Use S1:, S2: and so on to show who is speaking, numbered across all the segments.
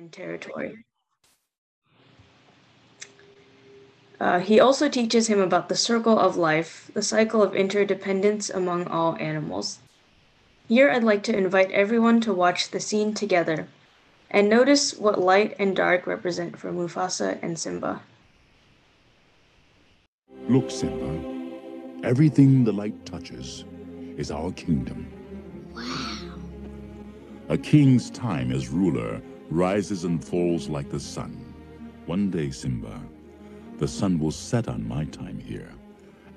S1: and territory. Uh, he also teaches him about the circle of life, the cycle of interdependence among all animals. Here, I'd like to invite everyone to watch the scene together and notice what light and dark represent for Mufasa and Simba.
S2: Look, Simba, everything the light touches is our kingdom.
S3: Wow.
S2: A king's time as ruler rises and falls like the sun. One day, Simba, the sun will set on my time here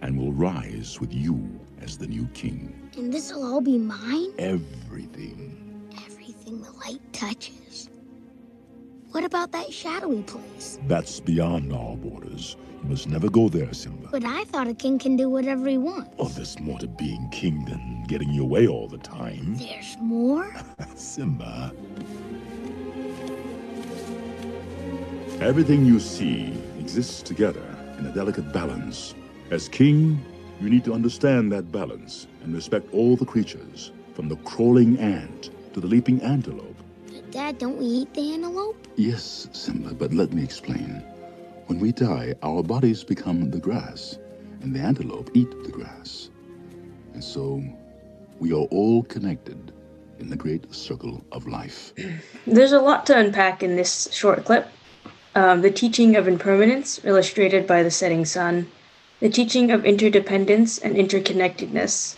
S2: and will rise with you as the new king.
S3: And this'll all be mine?
S2: Everything.
S3: Everything the light touches. What about that shadowy place?
S2: That's beyond our borders. You must never go there, Simba.
S3: But I thought a king can do whatever he wants.
S2: Oh, there's more to being king than getting your way all the time.
S3: There's more?
S2: Simba. Everything you see exists together in a delicate balance. As king, you need to understand that balance and respect all the creatures, from the crawling ant to the leaping antelope.
S3: But Dad, don't we eat the antelope?
S2: Yes, Simba, but let me explain. When we die, our bodies become the grass, and the antelope eat the grass. And so, we are all connected in the great circle of life.
S1: There's a lot to unpack in this short clip. Um, the teaching of impermanence, illustrated by the setting sun, the teaching of interdependence and interconnectedness,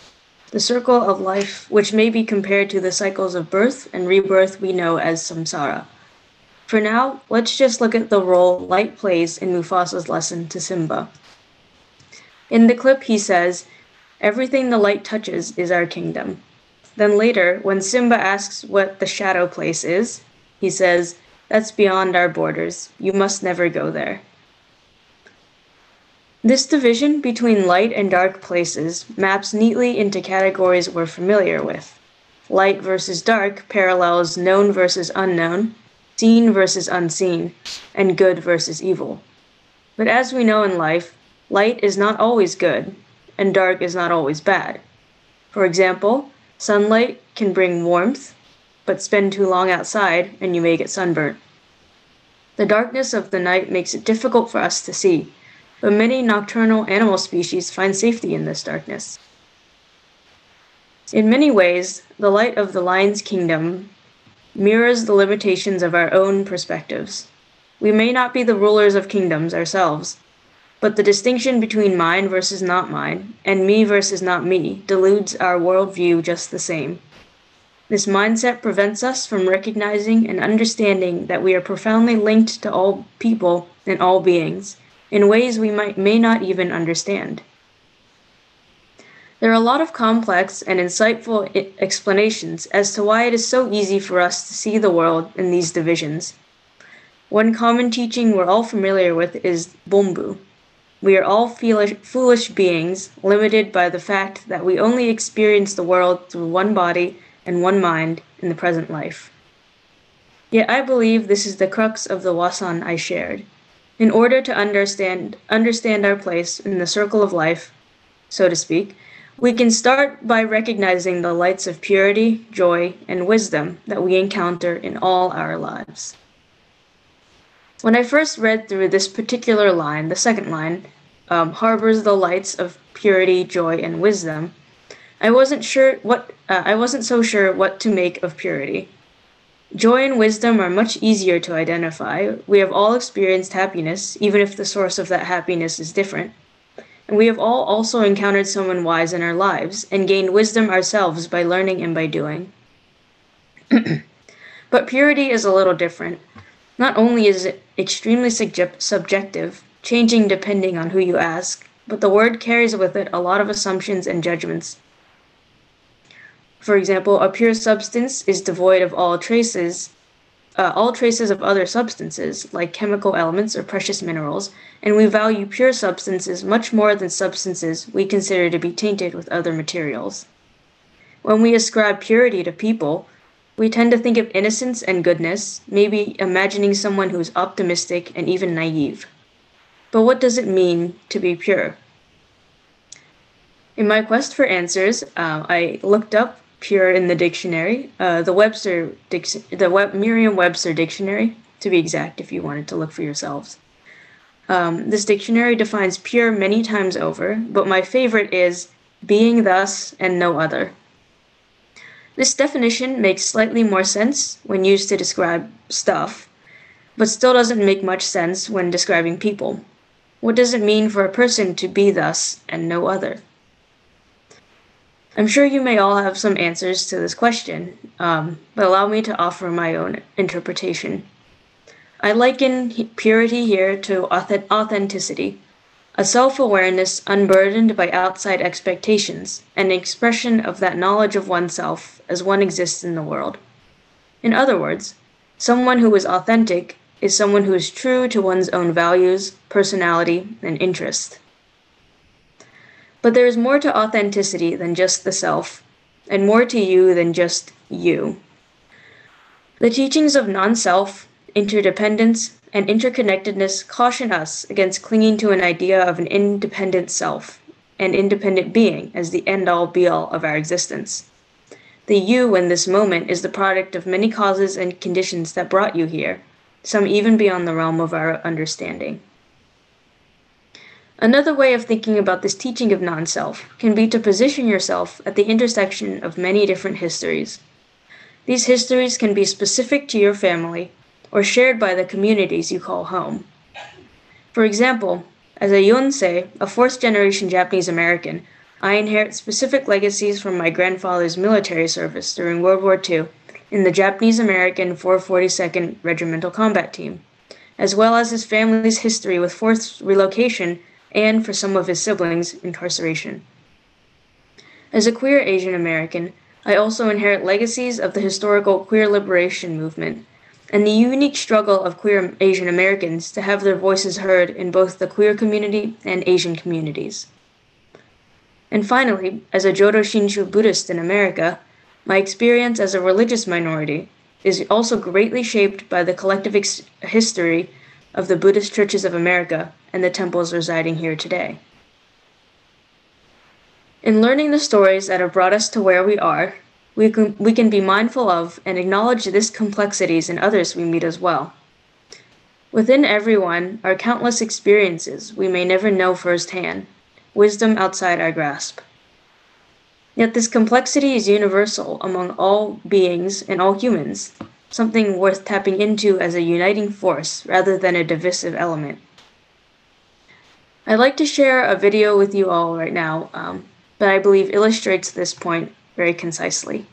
S1: the circle of life, which may be compared to the cycles of birth and rebirth we know as samsara. For now, let's just look at the role light plays in Mufasa's lesson to Simba. In the clip, he says, Everything the light touches is our kingdom. Then later, when Simba asks what the shadow place is, he says, that's beyond our borders. You must never go there. This division between light and dark places maps neatly into categories we're familiar with. Light versus dark parallels known versus unknown, seen versus unseen, and good versus evil. But as we know in life, light is not always good, and dark is not always bad. For example, sunlight can bring warmth, but spend too long outside and you may get sunburnt. The darkness of the night makes it difficult for us to see, but many nocturnal animal species find safety in this darkness. In many ways, the light of the lion's kingdom mirrors the limitations of our own perspectives. We may not be the rulers of kingdoms ourselves, but the distinction between mine versus not mine, and me versus not me, deludes our worldview just the same. This mindset prevents us from recognizing and understanding that we are profoundly linked to all people and all beings in ways we might, may not even understand. There are a lot of complex and insightful explanations as to why it is so easy for us to see the world in these divisions. One common teaching we're all familiar with is Bombu. We are all foolish, foolish beings, limited by the fact that we only experience the world through one body and one mind in the present life. Yet I believe this is the crux of the wasan I shared. In order to understand understand our place in the circle of life, so to speak, we can start by recognizing the lights of purity, joy, and wisdom that we encounter in all our lives. When I first read through this particular line, the second line, um, harbors the lights of purity, joy, and wisdom, I wasn't sure what uh, I wasn't so sure what to make of purity. Joy and wisdom are much easier to identify. We have all experienced happiness, even if the source of that happiness is different. And we have all also encountered someone wise in our lives and gained wisdom ourselves by learning and by doing. but purity is a little different. Not only is it extremely subjective, changing depending on who you ask, but the word carries with it a lot of assumptions and judgments. For example, a pure substance is devoid of all traces, uh, all traces of other substances, like chemical elements or precious minerals, and we value pure substances much more than substances we consider to be tainted with other materials. When we ascribe purity to people, we tend to think of innocence and goodness, maybe imagining someone who is optimistic and even naive. But what does it mean to be pure? In my quest for answers, uh, I looked up pure in the dictionary, uh, the Webster the Web- Merriam-Webster dictionary, to be exact, if you wanted to look for yourselves. Um, this dictionary defines pure many times over, but my favorite is being thus and no other. This definition makes slightly more sense when used to describe stuff, but still doesn't make much sense when describing people. What does it mean for a person to be thus and no other? I'm sure you may all have some answers to this question, um, but allow me to offer my own interpretation. I liken purity here to authenticity, a self awareness unburdened by outside expectations, an expression of that knowledge of oneself as one exists in the world. In other words, someone who is authentic is someone who is true to one's own values, personality, and interest. But there is more to authenticity than just the self, and more to you than just you. The teachings of non self, interdependence, and interconnectedness caution us against clinging to an idea of an independent self, an independent being, as the end all be all of our existence. The you in this moment is the product of many causes and conditions that brought you here, some even beyond the realm of our understanding. Another way of thinking about this teaching of non self can be to position yourself at the intersection of many different histories. These histories can be specific to your family or shared by the communities you call home. For example, as a Yonsei, a fourth generation Japanese American, I inherit specific legacies from my grandfather's military service during World War II in the Japanese American 442nd Regimental Combat Team, as well as his family's history with forced relocation and, for some of his siblings, incarceration. As a queer Asian American, I also inherit legacies of the historical queer liberation movement and the unique struggle of queer Asian Americans to have their voices heard in both the queer community and Asian communities. And finally, as a Jodo Shinshu Buddhist in America, my experience as a religious minority is also greatly shaped by the collective ex- history of the Buddhist churches of America and the temples residing here today. In learning the stories that have brought us to where we are, we can, we can be mindful of and acknowledge this complexities in others we meet as well. Within everyone are countless experiences we may never know firsthand, wisdom outside our grasp. Yet this complexity is universal among all beings and all humans, something worth tapping into as a uniting force rather than a divisive element. I'd like to share a video with you all right now um, that I believe illustrates this point very concisely.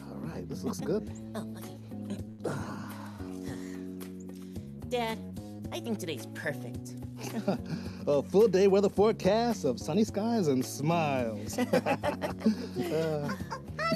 S4: All right, this looks good.
S5: Okay. Dad, I think today's perfect.
S4: A full day weather forecast of sunny skies and smiles. uh,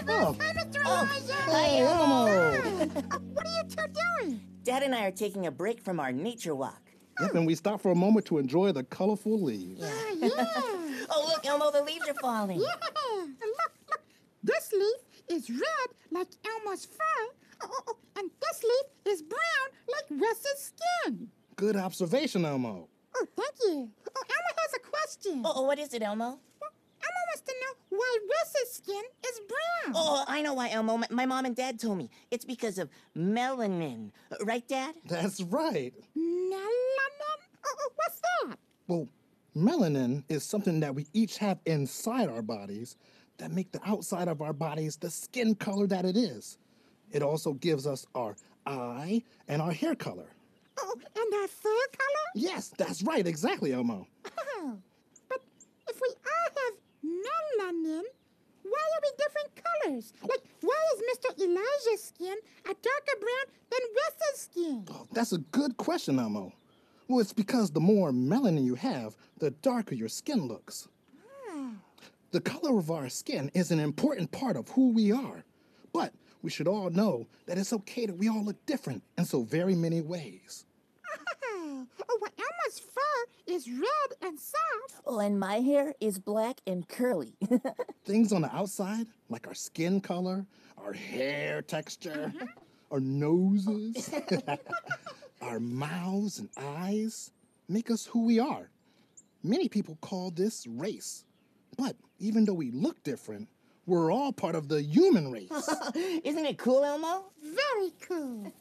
S4: oh,
S3: Hi, Mr.
S5: Oh,
S3: Elijah.
S4: hey, Elmo.
S3: What are you two doing?
S5: Dad and I are taking a break from our nature walk.
S4: Yep, and we stop for a moment to enjoy the colorful leaves.
S3: Uh, yeah.
S5: Oh, look, Elmo, the leaves are falling.
S3: yeah. Look, look. This leaf is red like Elmo's fur. Oh, oh, oh, and this leaf is brown like Wes's skin.
S4: Good observation, Elmo.
S3: Oh, thank you. Oh, Elmo has a question.
S5: Oh, oh, what is it, Elmo?
S3: Well, Elmo wants to know why Wes's skin is brown.
S5: Oh, I know why, Elmo. My, my mom and dad told me. It's because of melanin. Right, Dad?
S4: That's right.
S3: Melanin? Oh, oh, what's that?
S4: Well, melanin is something that we each have inside our bodies that make the outside of our bodies the skin color that it is. It also gives us our eye and our hair color.
S3: Oh, and our fur color?
S4: Yes, that's right, exactly, Elmo.
S3: Oh, but if we all have melanin, why are we different colors? Like, why is Mr. Elijah's skin a darker brown than Wes's skin?
S4: Oh, that's a good question, Elmo. Well, it's because the more melanin you have, the darker your skin looks. Ah. The color of our skin is an important part of who we are. But we should all know that it's okay that we all look different in so very many ways.
S3: Oh, well, Elmo's fur is red and soft.
S5: Oh, and my hair is black and curly.
S4: Things on the outside, like our skin color, our hair texture, mm-hmm. our noses, our mouths and eyes, make us who we are. Many people call this race. But even though we look different, we're all part of the human race.
S5: Isn't it cool, Elmo?
S3: Very cool.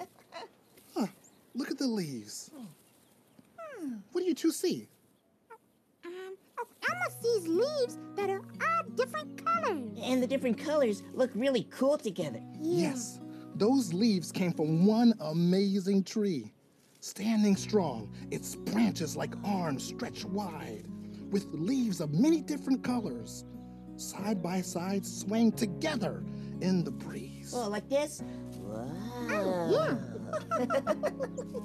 S4: Look at the leaves. What do you two see?
S3: Um, oh, Elmo sees leaves that are all different colors.
S5: And the different colors look really cool together.
S4: Yes, those leaves came from one amazing tree. Standing strong, its branches like arms stretched wide, with leaves of many different colors, side by side swaying together in the breeze.
S5: Oh, like this? Wow.
S3: yeah.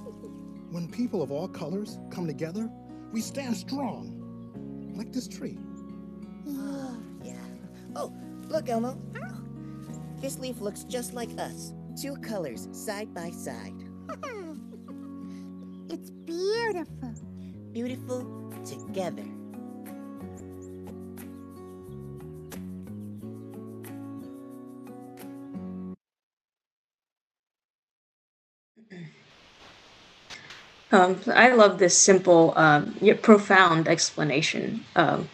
S4: When people of all colors come together, we stand strong, like this tree.
S5: Yeah. Oh, look, Elmo. This leaf looks just like us. Two colors side by side.
S3: it's beautiful.
S5: Beautiful together.
S1: Um, I love this simple um, yet profound explanation, um,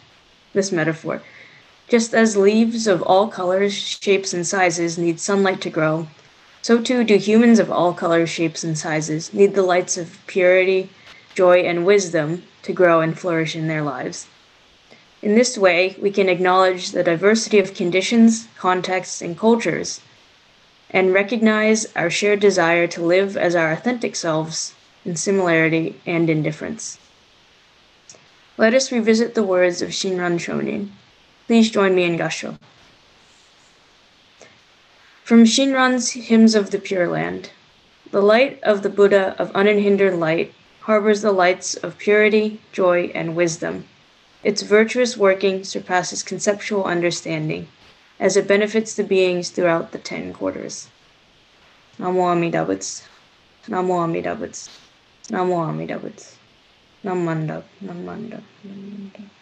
S1: this metaphor. Just as leaves of all colors, shapes, and sizes need sunlight to grow, so too do humans of all colors, shapes, and sizes need the lights of purity, joy, and wisdom to grow and flourish in their lives. In this way, we can acknowledge the diversity of conditions, contexts, and cultures, and recognize our shared desire to live as our authentic selves in similarity and in difference. Let us revisit the words of Shinran Shonin. Please join me in Gasho. From Shinran's Hymns of the Pure Land, the light of the Buddha of unhindered light harbors the lights of purity, joy, and wisdom. Its virtuous working surpasses conceptual understanding, as it benefits the beings throughout the ten quarters. Namo Amida Butsu. Namo Amida Butsu. Namo Amida Butsu. Namanda, Namanda, Namanda.